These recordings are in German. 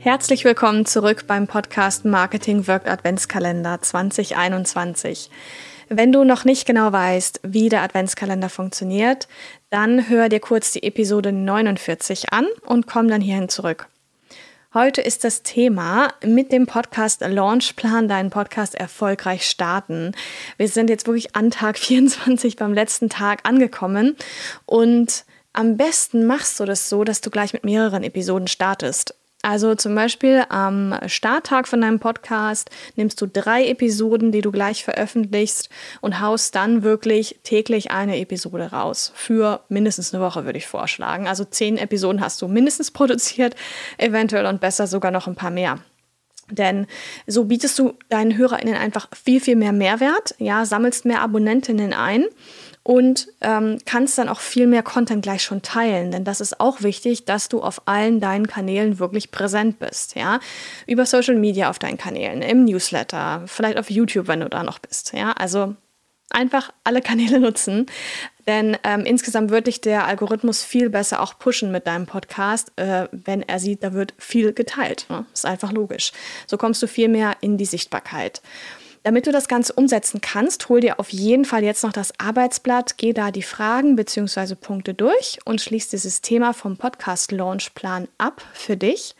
Herzlich willkommen zurück beim Podcast Marketing Work Adventskalender 2021. Wenn du noch nicht genau weißt, wie der Adventskalender funktioniert, dann hör dir kurz die Episode 49 an und komm dann hierhin zurück. Heute ist das Thema mit dem Podcast Launchplan deinen Podcast erfolgreich starten. Wir sind jetzt wirklich an Tag 24 beim letzten Tag angekommen und am besten machst du das so, dass du gleich mit mehreren Episoden startest. Also zum Beispiel am Starttag von deinem Podcast nimmst du drei Episoden, die du gleich veröffentlichst und haust dann wirklich täglich eine Episode raus. Für mindestens eine Woche würde ich vorschlagen. Also zehn Episoden hast du mindestens produziert, eventuell und besser sogar noch ein paar mehr. Denn so bietest du deinen HörerInnen einfach viel, viel mehr Mehrwert, ja, sammelst mehr Abonnentinnen ein und ähm, kannst dann auch viel mehr Content gleich schon teilen, denn das ist auch wichtig, dass du auf allen deinen Kanälen wirklich präsent bist, ja, über Social Media auf deinen Kanälen, im Newsletter, vielleicht auf YouTube, wenn du da noch bist, ja, also einfach alle Kanäle nutzen, denn ähm, insgesamt wird dich der Algorithmus viel besser auch pushen mit deinem Podcast, äh, wenn er sieht, da wird viel geteilt. Ne? Ist einfach logisch. So kommst du viel mehr in die Sichtbarkeit. Damit du das Ganze umsetzen kannst, hol dir auf jeden Fall jetzt noch das Arbeitsblatt, geh da die Fragen bzw. Punkte durch und schließ dieses Thema vom Podcast Launchplan ab für dich.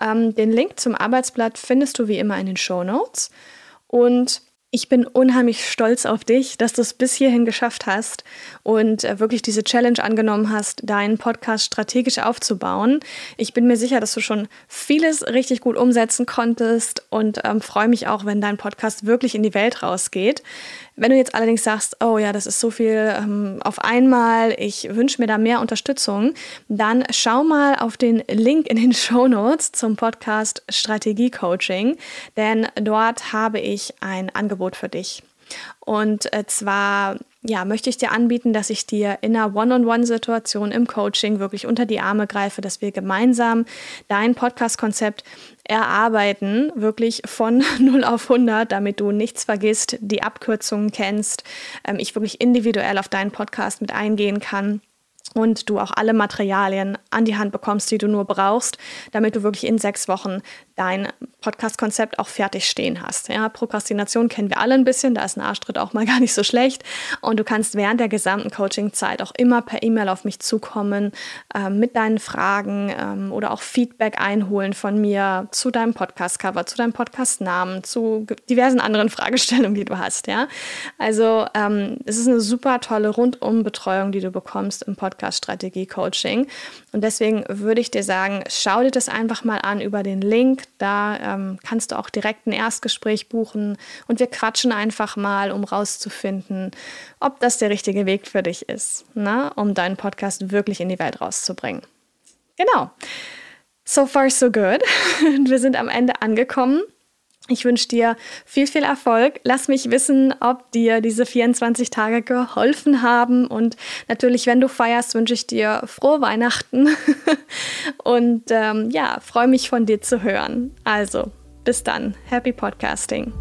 Ähm, den Link zum Arbeitsblatt findest du wie immer in den Show Notes. Und ich bin unheimlich stolz auf dich, dass du es bis hierhin geschafft hast und äh, wirklich diese Challenge angenommen hast, deinen Podcast strategisch aufzubauen. Ich bin mir sicher, dass du schon vieles richtig gut umsetzen konntest und ähm, freue mich auch, wenn dein Podcast wirklich in die Welt rausgeht. Wenn du jetzt allerdings sagst, oh ja, das ist so viel ähm, auf einmal, ich wünsche mir da mehr Unterstützung, dann schau mal auf den Link in den Show Notes zum Podcast Strategie Coaching, denn dort habe ich ein Angebot für dich. Und äh, zwar ja, möchte ich dir anbieten, dass ich dir in einer One-on-One-Situation im Coaching wirklich unter die Arme greife, dass wir gemeinsam dein Podcast-Konzept erarbeiten, wirklich von 0 auf 100, damit du nichts vergisst, die Abkürzungen kennst, ähm, ich wirklich individuell auf deinen Podcast mit eingehen kann und du auch alle Materialien an die Hand bekommst, die du nur brauchst, damit du wirklich in sechs Wochen dein Podcast-Konzept auch fertig stehen hast. Ja, Prokrastination kennen wir alle ein bisschen, da ist ein Arschtritt auch mal gar nicht so schlecht. Und du kannst während der gesamten Coaching-Zeit auch immer per E-Mail auf mich zukommen äh, mit deinen Fragen ähm, oder auch Feedback einholen von mir zu deinem Podcast-Cover, zu deinem Podcast-Namen, zu diversen anderen Fragestellungen, die du hast. Ja, also ähm, es ist eine super tolle Rundum-Betreuung, die du bekommst im Podcast-Strategie-Coaching. Und deswegen würde ich dir sagen, schau dir das einfach mal an über den Link da ähm, kannst du auch direkt ein Erstgespräch buchen und wir quatschen einfach mal, um rauszufinden, ob das der richtige Weg für dich ist, ne, um deinen Podcast wirklich in die Welt rauszubringen. Genau. So far, so good. Wir sind am Ende angekommen. Ich wünsche dir viel, viel Erfolg. Lass mich wissen, ob dir diese 24 Tage geholfen haben. Und natürlich, wenn du feierst, wünsche ich dir frohe Weihnachten. Und ähm, ja, freue mich von dir zu hören. Also, bis dann. Happy Podcasting.